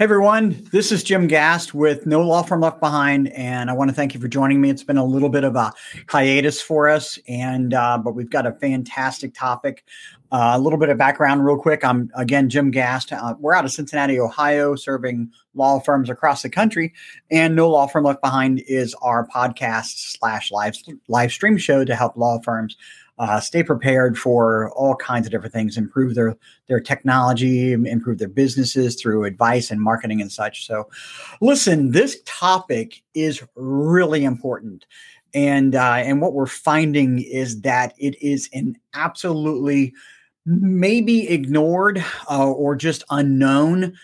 Hey everyone, this is Jim Gast with No Law Firm Left Behind, and I want to thank you for joining me. It's been a little bit of a hiatus for us, and uh, but we've got a fantastic topic. Uh, a little bit of background, real quick. I'm again Jim Gast. Uh, we're out of Cincinnati, Ohio, serving law firms across the country, and No Law Firm Left Behind is our podcast slash live live stream show to help law firms uh, stay prepared for all kinds of different things, improve their their technology, improve their businesses through advice and marketing and such. So, listen, this topic is really important, and uh, and what we're finding is that it is an absolutely maybe ignored uh, or just unknown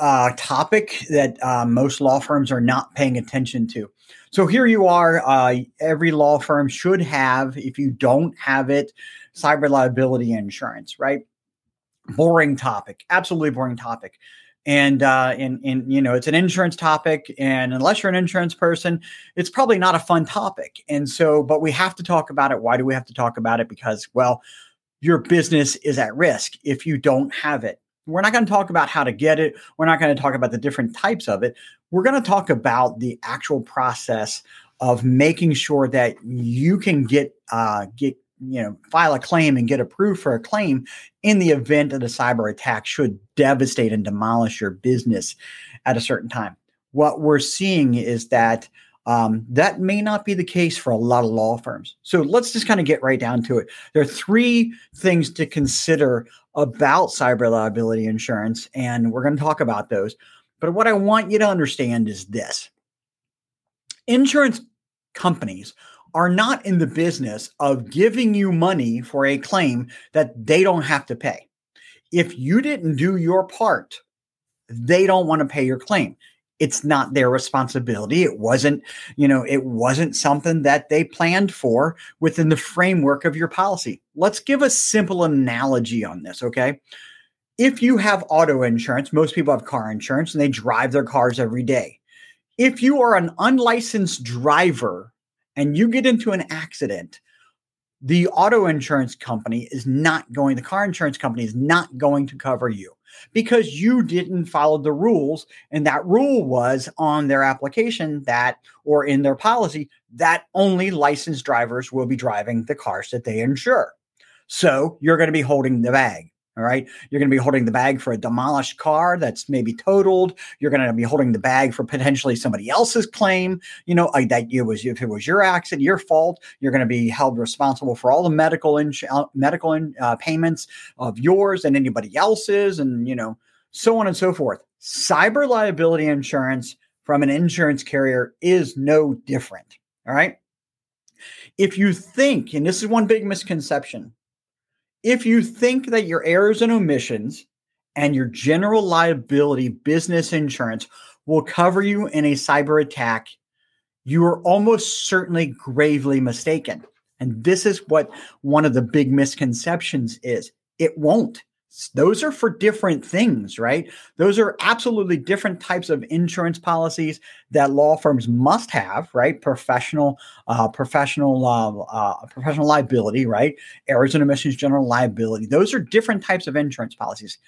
uh, topic that uh, most law firms are not paying attention to. So here you are. Uh, every law firm should have, if you don't have it, cyber liability insurance, right? Boring topic, absolutely boring topic. And uh, and and you know it's an insurance topic, and unless you're an insurance person, it's probably not a fun topic. And so, but we have to talk about it. Why do we have to talk about it? Because well, your business is at risk if you don't have it. We're not going to talk about how to get it. We're not going to talk about the different types of it. We're going to talk about the actual process of making sure that you can get uh, get you know file a claim and get approved for a claim in the event that a cyber attack should devastate and demolish your business at a certain time. What we're seeing is that um, that may not be the case for a lot of law firms. So let's just kind of get right down to it. There are three things to consider about cyber liability insurance, and we're going to talk about those. But what I want you to understand is this insurance companies are not in the business of giving you money for a claim that they don't have to pay. If you didn't do your part, they don't want to pay your claim it's not their responsibility. It wasn't you know it wasn't something that they planned for within the framework of your policy. Let's give a simple analogy on this okay? If you have auto insurance most people have car insurance and they drive their cars every day. If you are an unlicensed driver and you get into an accident the auto insurance company is not going the car insurance company is not going to cover you because you didn't follow the rules. And that rule was on their application that, or in their policy, that only licensed drivers will be driving the cars that they insure. So you're going to be holding the bag. All right. You're going to be holding the bag for a demolished car that's maybe totaled. You're going to be holding the bag for potentially somebody else's claim. You know uh, that it was if it was your accident, your fault. You're going to be held responsible for all the medical ins- uh, medical in, uh, payments of yours and anybody else's, and you know so on and so forth. Cyber liability insurance from an insurance carrier is no different. All right. If you think, and this is one big misconception, if you think that your errors and omissions and your general liability business insurance will cover you in a cyber attack, you are almost certainly gravely mistaken. And this is what one of the big misconceptions is it won't those are for different things, right? Those are absolutely different types of insurance policies that law firms must have, right? Professional, uh, professional, uh, uh, professional liability, right? Errors and omissions, general liability. Those are different types of insurance policies.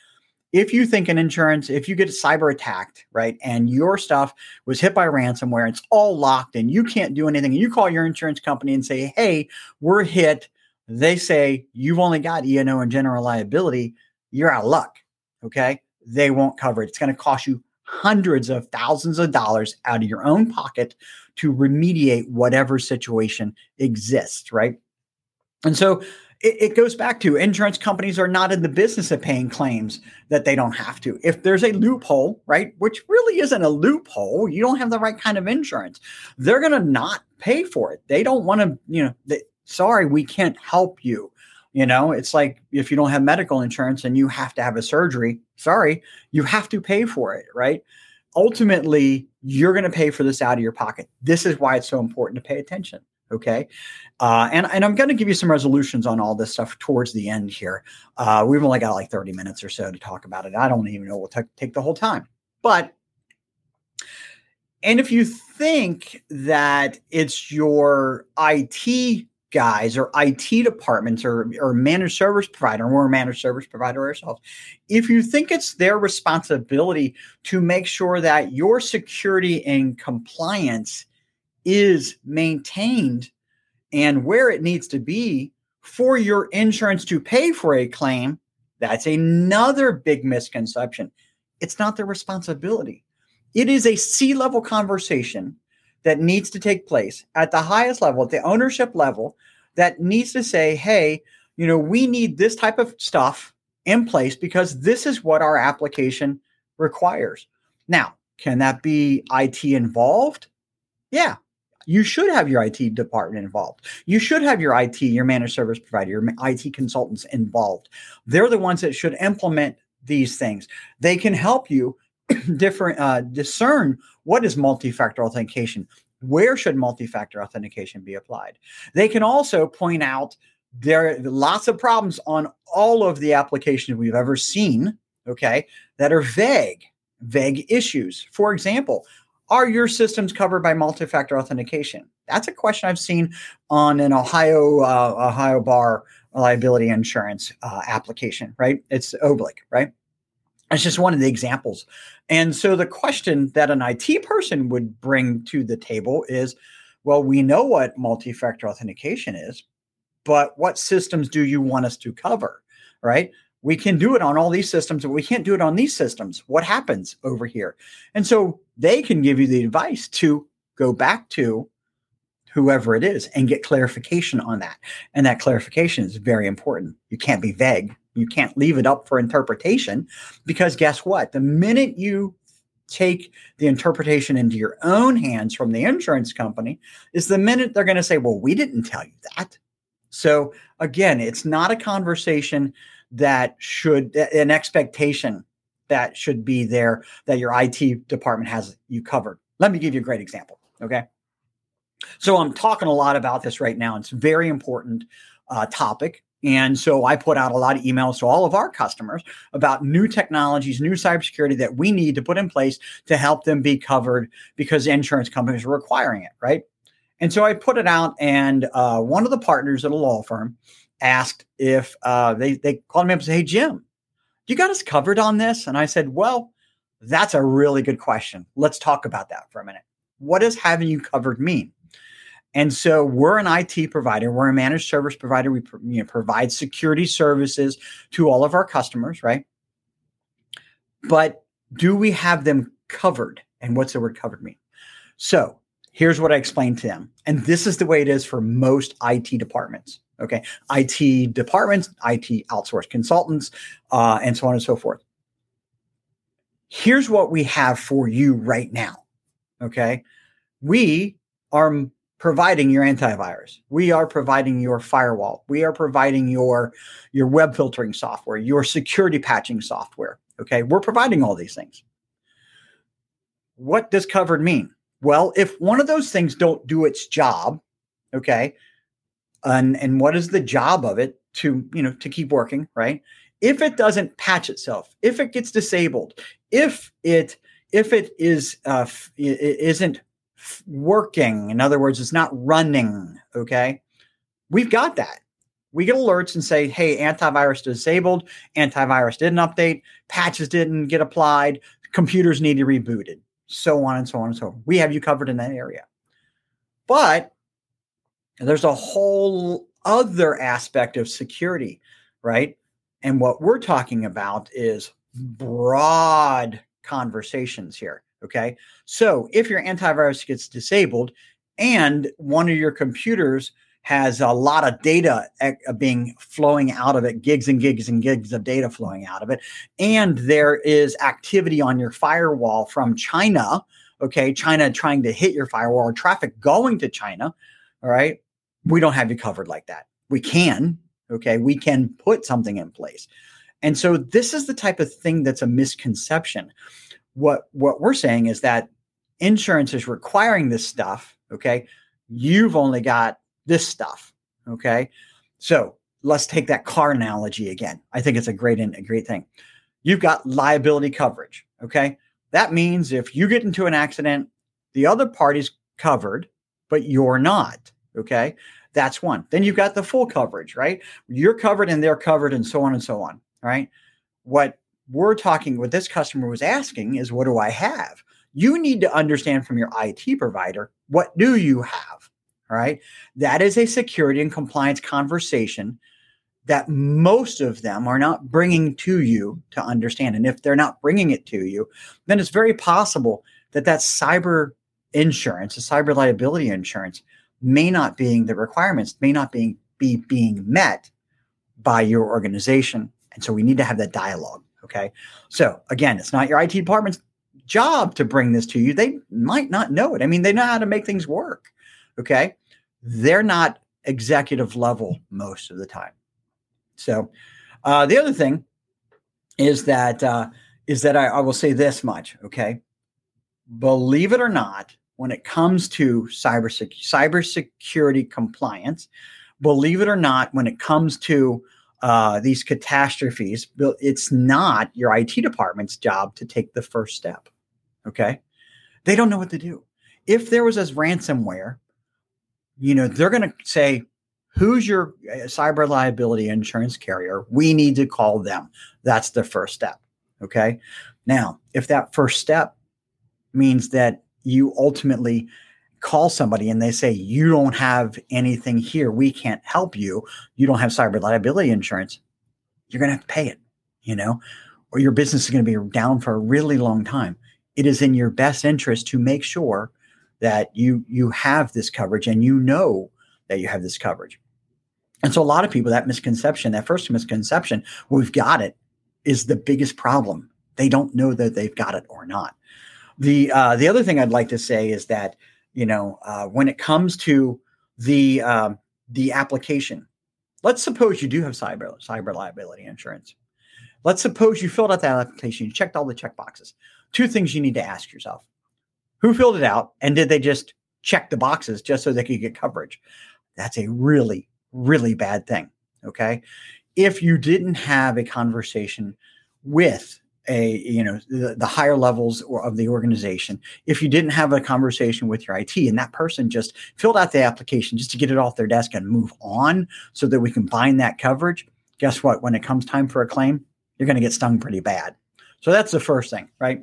If you think an insurance, if you get cyber attacked, right, and your stuff was hit by ransomware, it's all locked and you can't do anything, and you call your insurance company and say, "Hey, we're hit," they say you've only got E&O and general liability you're out of luck. Okay. They won't cover it. It's going to cost you hundreds of thousands of dollars out of your own pocket to remediate whatever situation exists. Right. And so it, it, goes back to insurance companies are not in the business of paying claims that they don't have to. If there's a loophole, right, which really isn't a loophole, you don't have the right kind of insurance, they're going to not pay for it. They don't want to, you know, they, sorry, we can't help you. You know, it's like if you don't have medical insurance and you have to have a surgery, sorry, you have to pay for it, right? Ultimately, you're going to pay for this out of your pocket. This is why it's so important to pay attention. Okay. Uh, and, and I'm going to give you some resolutions on all this stuff towards the end here. Uh, we've only got like 30 minutes or so to talk about it. I don't even know we'll t- take the whole time. But, and if you think that it's your IT guys or IT departments or, or managed service provider, or we're a managed service provider ourselves, if you think it's their responsibility to make sure that your security and compliance is maintained and where it needs to be for your insurance to pay for a claim, that's another big misconception. It's not their responsibility. It is a C level conversation that needs to take place at the highest level, at the ownership level, that needs to say, hey, you know, we need this type of stuff in place because this is what our application requires. Now, can that be IT involved? Yeah, you should have your IT department involved. You should have your IT, your managed service provider, your IT consultants involved. They're the ones that should implement these things. They can help you different uh, discern what is multi-factor authentication. Where should multi-factor authentication be applied? They can also point out there are lots of problems on all of the applications we've ever seen okay that are vague vague issues. For example are your systems covered by multi-factor authentication? That's a question i've seen on an ohio uh, ohio bar liability insurance uh, application right? It's oblique right it's just one of the examples. And so the question that an IT person would bring to the table is well, we know what multi factor authentication is, but what systems do you want us to cover? Right? We can do it on all these systems, but we can't do it on these systems. What happens over here? And so they can give you the advice to go back to whoever it is and get clarification on that. And that clarification is very important. You can't be vague. You can't leave it up for interpretation because guess what? The minute you take the interpretation into your own hands from the insurance company is the minute they're going to say, well, we didn't tell you that. So again, it's not a conversation that should, an expectation that should be there that your IT department has you covered. Let me give you a great example. Okay. So I'm talking a lot about this right now. It's a very important uh, topic. And so I put out a lot of emails to all of our customers about new technologies, new cybersecurity that we need to put in place to help them be covered because insurance companies are requiring it, right? And so I put it out, and uh, one of the partners at a law firm asked if uh, they they called me up and said, "Hey Jim, you got us covered on this?" And I said, "Well, that's a really good question. Let's talk about that for a minute. What does having you covered mean?" And so we're an IT provider. We're a managed service provider. We you know, provide security services to all of our customers, right? But do we have them covered? And what's the word covered mean? So here's what I explained to them. And this is the way it is for most IT departments. Okay. IT departments, IT outsourced consultants, uh, and so on and so forth. Here's what we have for you right now. Okay. We are providing your antivirus. We are providing your firewall. We are providing your your web filtering software, your security patching software. Okay? We're providing all these things. What does covered mean? Well, if one of those things don't do its job, okay? And and what is the job of it to, you know, to keep working, right? If it doesn't patch itself, if it gets disabled, if it if it is uh, it isn't working. In other words, it's not running. Okay. We've got that. We get alerts and say, hey, antivirus disabled, antivirus didn't update, patches didn't get applied, computers need to be rebooted, so on and so on and so on. We have you covered in that area. But there's a whole other aspect of security, right? And what we're talking about is broad conversations here. Okay. So if your antivirus gets disabled and one of your computers has a lot of data uh, being flowing out of it, gigs and gigs and gigs of data flowing out of it, and there is activity on your firewall from China, okay, China trying to hit your firewall or traffic going to China, all right, we don't have you covered like that. We can, okay, we can put something in place. And so this is the type of thing that's a misconception what what we're saying is that insurance is requiring this stuff okay you've only got this stuff okay so let's take that car analogy again i think it's a great a great thing you've got liability coverage okay that means if you get into an accident the other party's covered but you're not okay That's one. Then you've got the full coverage, right? You're covered and they're covered and so on and so on, right? What we're talking, what this customer was asking is, what do I have? You need to understand from your IT provider, what do you have? All right. That is a security and compliance conversation that most of them are not bringing to you to understand. And if they're not bringing it to you, then it's very possible that that cyber insurance, a cyber liability insurance, may not being the requirements, may not being be being met by your organization. And so we need to have that dialogue. Okay. So again, it's not your IT department's job to bring this to you. They might not know it. I mean, they know how to make things work. Okay. They're not executive level most of the time. So uh, the other thing is that uh, is that I, I will say this much. Okay. Believe it or not, when it comes to cyber cybersecurity compliance, believe it or not, when it comes to uh, these catastrophes, it's not your IT department's job to take the first step. Okay. They don't know what to do. If there was a ransomware, you know, they're going to say, who's your uh, cyber liability insurance carrier? We need to call them. That's the first step. Okay. Now, if that first step means that you ultimately call somebody and they say, you don't have anything here, we can't help you, you don't have cyber liability insurance, you're going to have to pay it, you know, or your business is going to be down for a really long time it is in your best interest to make sure that you you have this coverage and you know that you have this coverage. And so a lot of people that misconception, that first misconception, we've got it, is the biggest problem. They don't know that they've got it or not. The uh, the other thing I'd like to say is that you know uh, when it comes to the uh, the application, let's suppose you do have cyber cyber liability insurance. Let's suppose you filled out that application, you checked all the check boxes. Two things you need to ask yourself. Who filled it out and did they just check the boxes just so they could get coverage? That's a really really bad thing okay? If you didn't have a conversation with a you know the, the higher levels of the organization if you didn't have a conversation with your IT and that person just filled out the application just to get it off their desk and move on so that we can bind that coverage guess what? When it comes time for a claim you're going to get stung pretty bad. So that's the first thing right?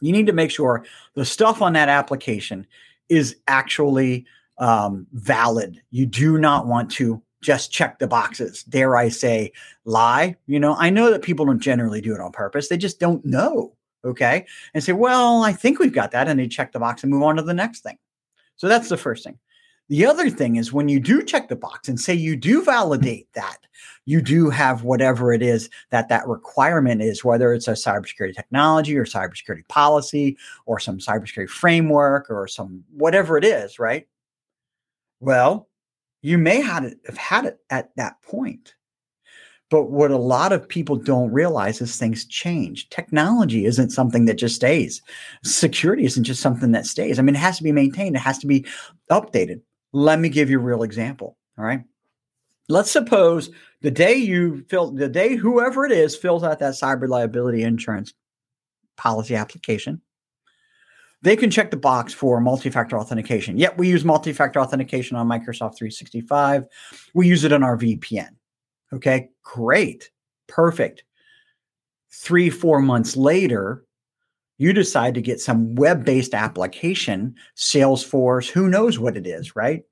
You need to make sure the stuff on that application is actually um, valid. You do not want to just check the boxes. Dare I say, lie? You know, I know that people don't generally do it on purpose. They just don't know. Okay. And say, well, I think we've got that. And they check the box and move on to the next thing. So that's the first thing. The other thing is when you do check the box and say you do validate that, you do have whatever it is that that requirement is, whether it's a cybersecurity technology or cybersecurity policy or some cybersecurity framework or some whatever it is, right? Well, you may have had it at that point. But what a lot of people don't realize is things change. Technology isn't something that just stays. Security isn't just something that stays. I mean, it has to be maintained, it has to be updated. Let me give you a real example. All right. Let's suppose the day you fill the day whoever it is fills out that cyber liability insurance policy application, they can check the box for multi-factor authentication. Yet we use multi-factor authentication on Microsoft 365. We use it on our VPN. Okay, great, perfect. Three, four months later, you decide to get some web-based application, Salesforce, who knows what it is, right?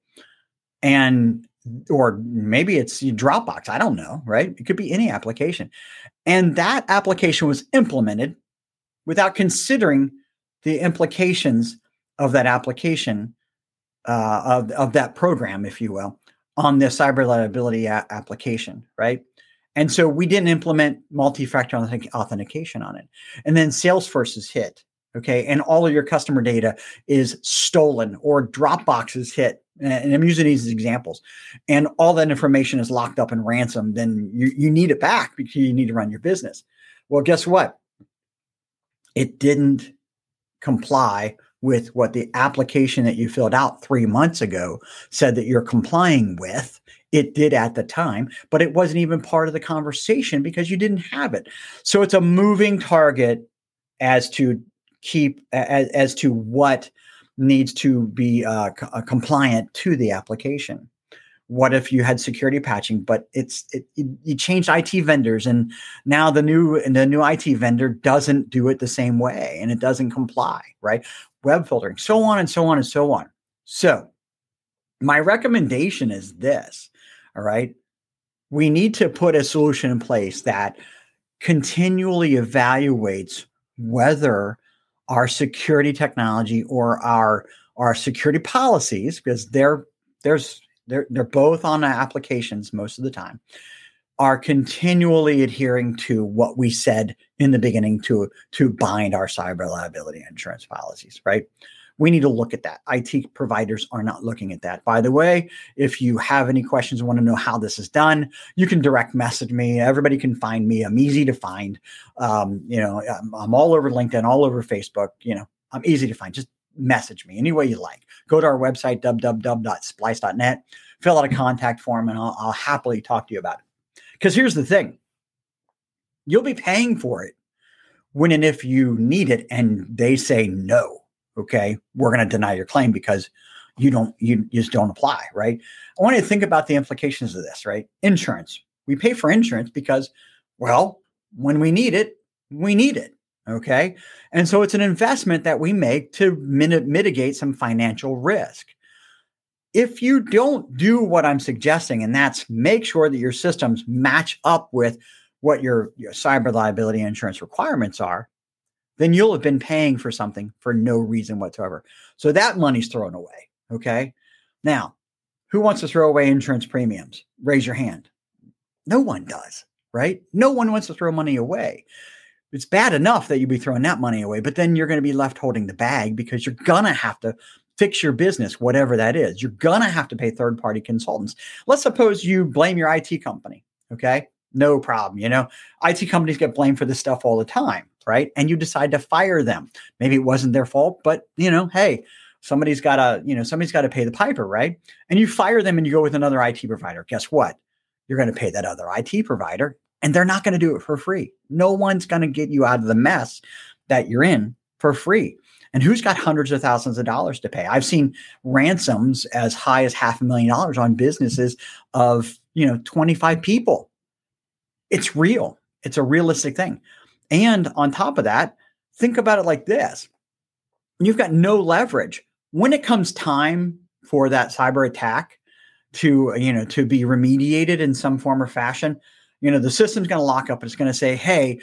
And or maybe it's Dropbox, I don't know, right? It could be any application. And that application was implemented without considering the implications of that application uh, of, of that program, if you will, on the cyber liability a- application, right? And so we didn't implement multi-factor authentication on it. And then Salesforce is hit. Okay. And all of your customer data is stolen or Dropbox is hit. And I'm using these as examples. And all that information is locked up in ransom. Then you, you need it back because you need to run your business. Well, guess what? It didn't comply with what the application that you filled out three months ago said that you're complying with. It did at the time, but it wasn't even part of the conversation because you didn't have it. So it's a moving target as to keep as, as to what needs to be uh, c- uh, compliant to the application. What if you had security patching? But it's it, you changed IT vendors and now the new the new IT vendor doesn't do it the same way and it doesn't comply right? Web filtering so on and so on and so on. So my recommendation is this all right? We need to put a solution in place that continually evaluates whether our security technology or our our security policies because they're there's they're they're both on applications most of the time are continually adhering to what we said in the beginning to to bind our cyber liability insurance policies right? We need to look at that. It providers are not looking at that. By the way if you have any questions want to know how this is done you can direct message me. Everybody can find me. I'm easy to find. Um, you know I'm, I'm all over linkedin all over facebook you know i'm easy to find. Just message me any way you like. Go to our website, www.splice.net, fill out a contact form, and I'll, I'll happily talk to you about it. Because here's the thing you'll be paying for it when and if you need it, and they say no. Okay, we're going to deny your claim because you don't, you, you just don't apply, right? I want you to think about the implications of this, right? Insurance. We pay for insurance because, well, when we need it, we need it. Okay. And so it's an investment that we make to min- mitigate some financial risk. If you don't do what I'm suggesting, and that's make sure that your systems match up with what your, your cyber liability insurance requirements are, then you'll have been paying for something for no reason whatsoever. So that money's thrown away. Okay. Now, who wants to throw away insurance premiums? Raise your hand. No one does, right? No one wants to throw money away it's bad enough that you'd be throwing that money away, but then you're going to be left holding the bag because you're going to have to fix your business, whatever that is. You're going to have to pay third party consultants. Let's suppose you blame your IT company. Okay. No problem. You know, IT companies get blamed for this stuff all the time, right? And you decide to fire them. Maybe it wasn't their fault, but you know, hey, somebody's got to, you know, somebody's got to pay the piper, right? And you fire them and you go with another IT provider. Guess what? You're going to pay that other IT provider and they're not going to do it for free. No one's going to get you out of the mess that you're in for free. And who's got hundreds of thousands of dollars to pay? I've seen ransoms as high as half a million dollars on businesses of, you know, 25 people. It's real. It's a realistic thing. And on top of that, think about it like this. You've got no leverage. When it comes time for that cyber attack to, you know, to be remediated in some form or fashion, you know the system's going to lock up and it's going to say hey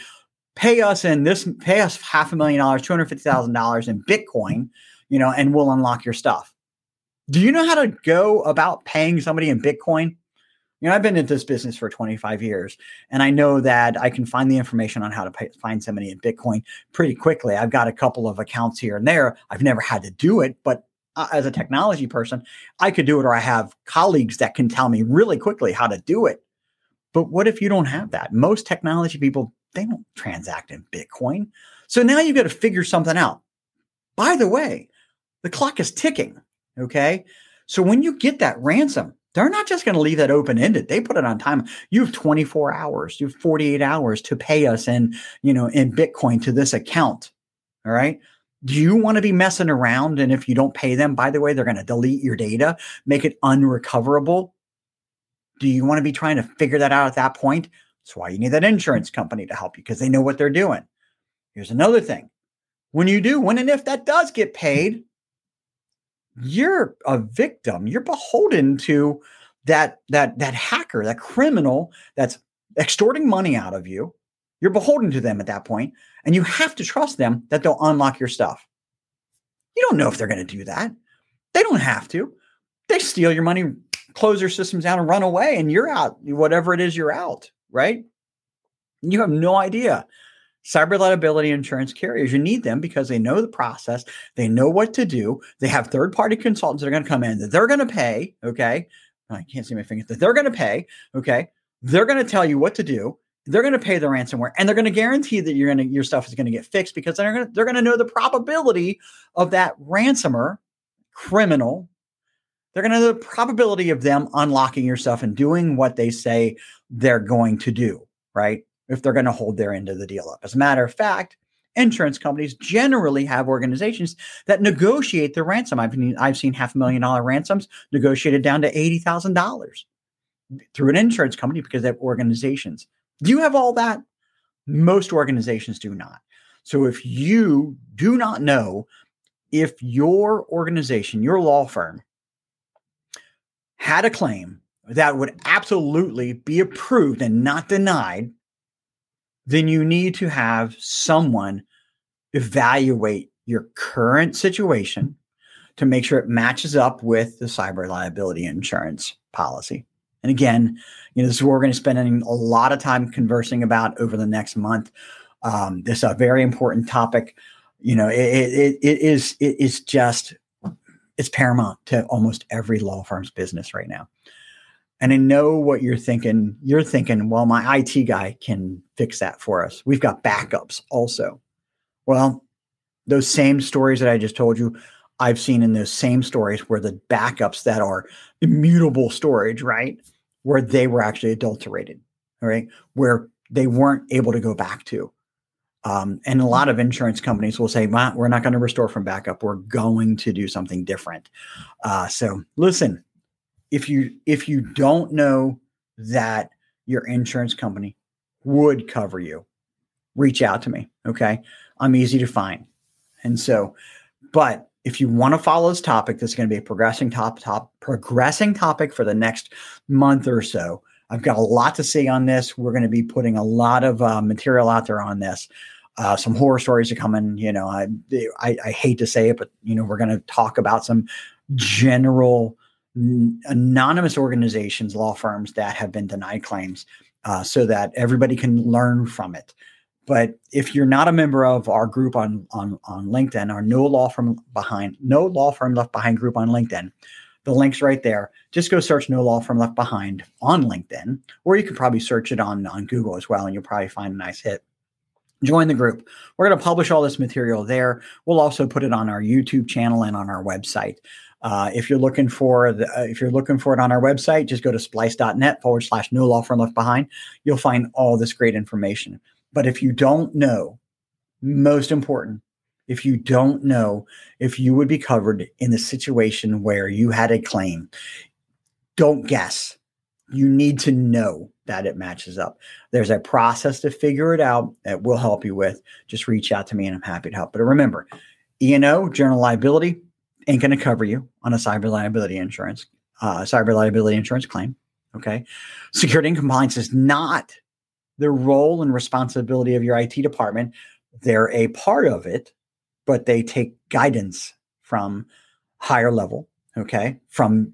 pay us in this pay us half a million dollars $250000 in bitcoin you know and we'll unlock your stuff. Do you know how to go about paying somebody in bitcoin? You know i've been in this business for 25 years and i know that i can find the information on how to pay, find somebody in bitcoin pretty quickly. I've got a couple of accounts here and there. I've never had to do it but uh, as a technology person i could do it or i have colleagues that can tell me really quickly how to do it but what if you don't have that? Most technology people, they don't transact in Bitcoin. So now you've got to figure something out. By the way, the clock is ticking. Okay. So when you get that ransom, they're not just going to leave that open ended. They put it on time. You have 24 hours, you have 48 hours to pay us in, you know, in Bitcoin to this account. All right. Do you want to be messing around? And if you don't pay them, by the way, they're going to delete your data, make it unrecoverable. Do you want to be trying to figure that out at that point? That's why you need that insurance company to help you because they know what they're doing. Here's another thing. When you do, when and if that does get paid, you're a victim. You're beholden to that that that hacker, that criminal that's extorting money out of you. You're beholden to them at that point, and you have to trust them that they'll unlock your stuff. You don't know if they're going to do that. They don't have to. They steal your money close their systems down and run away and you're out. Whatever it is you're out right? You have no idea. Cyber liability insurance carriers you need them because they know the process they know what to do they have third party consultants that are going to come in that they're going to pay okay? I can't see my fingers that they're going to pay okay? They're going to tell you what to do they're going to pay the ransomware and they're going to guarantee that you're going to your stuff is going to get fixed because they're going to they're going to know the probability of that ransomer criminal they're going to the probability of them unlocking your stuff and doing what they say they're going to do, right? If they're going to hold their end of the deal up. As a matter of fact, insurance companies generally have organizations that negotiate the ransom. I've, I've seen half a million dollar ransoms negotiated down to $80,000 through an insurance company because they have organizations. Do you have all that? Most organizations do not. So if you do not know if your organization, your law firm, had a claim that would absolutely be approved and not denied, then you need to have someone evaluate your current situation to make sure it matches up with the cyber liability insurance policy. And again, you know, this is what we're going to spend a lot of time conversing about over the next month. Um, this is a very important topic. You know, it, it, it is it is just it's paramount to almost every law firm's business right now. And I know what you're thinking. You're thinking, well, my IT guy can fix that for us. We've got backups also. Well, those same stories that I just told you, I've seen in those same stories where the backups that are immutable storage, right? Where they were actually adulterated, right? Where they weren't able to go back to. Um, and a lot of insurance companies will say, well, we're not going to restore from backup. We're going to do something different. Uh, so listen, if you if you don't know that your insurance company would cover you, reach out to me. Okay. I'm easy to find. And so, but if you want to follow this topic, this is going to be a progressing top top progressing topic for the next month or so. I've got a lot to say on this. We're going to be putting a lot of uh, material out there on this. Uh, some horror stories are coming. You know, I, I, I hate to say it, but you know, we're going to talk about some general n- anonymous organizations, law firms that have been denied claims, uh, so that everybody can learn from it. But if you're not a member of our group on on on LinkedIn, our No Law Firm Behind No Law Firm Left Behind group on LinkedIn, the link's right there. Just go search No Law Firm Left Behind on LinkedIn, or you can probably search it on on Google as well, and you'll probably find a nice hit. Join the group. We're going to publish all this material there. We'll also put it on our YouTube channel and on our website. Uh, if you're looking for the, uh, if you're looking for it on our website, just go to splice.net forward slash no law firm left behind. You'll find all this great information. But if you don't know, most important, if you don't know if you would be covered in the situation where you had a claim, don't guess. You need to know that it matches up. There's a process to figure it out that we'll help you with. Just reach out to me and I'm happy to help. But remember, E&O, general liability, ain't going to cover you on a cyber liability insurance, uh, cyber liability insurance claim. Okay. Security and compliance is not the role and responsibility of your IT department. They're a part of it, but they take guidance from higher level. Okay. From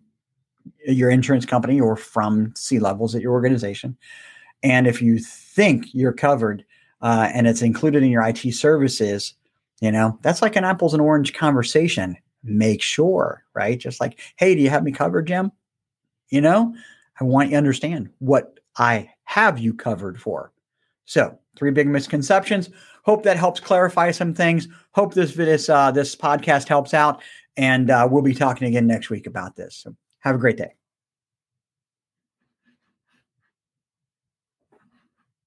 your insurance company or from C levels at your organization. And if you think you're covered uh, and it's included in your IT services, you know, that's like an apples and orange conversation make sure, right? Just like, hey, do you have me covered, Jim? You know, I want you to understand what I have you covered for. So, three big misconceptions. Hope that helps clarify some things. Hope this this uh, this podcast helps out, and uh, we'll be talking again next week about this. So, have a great day.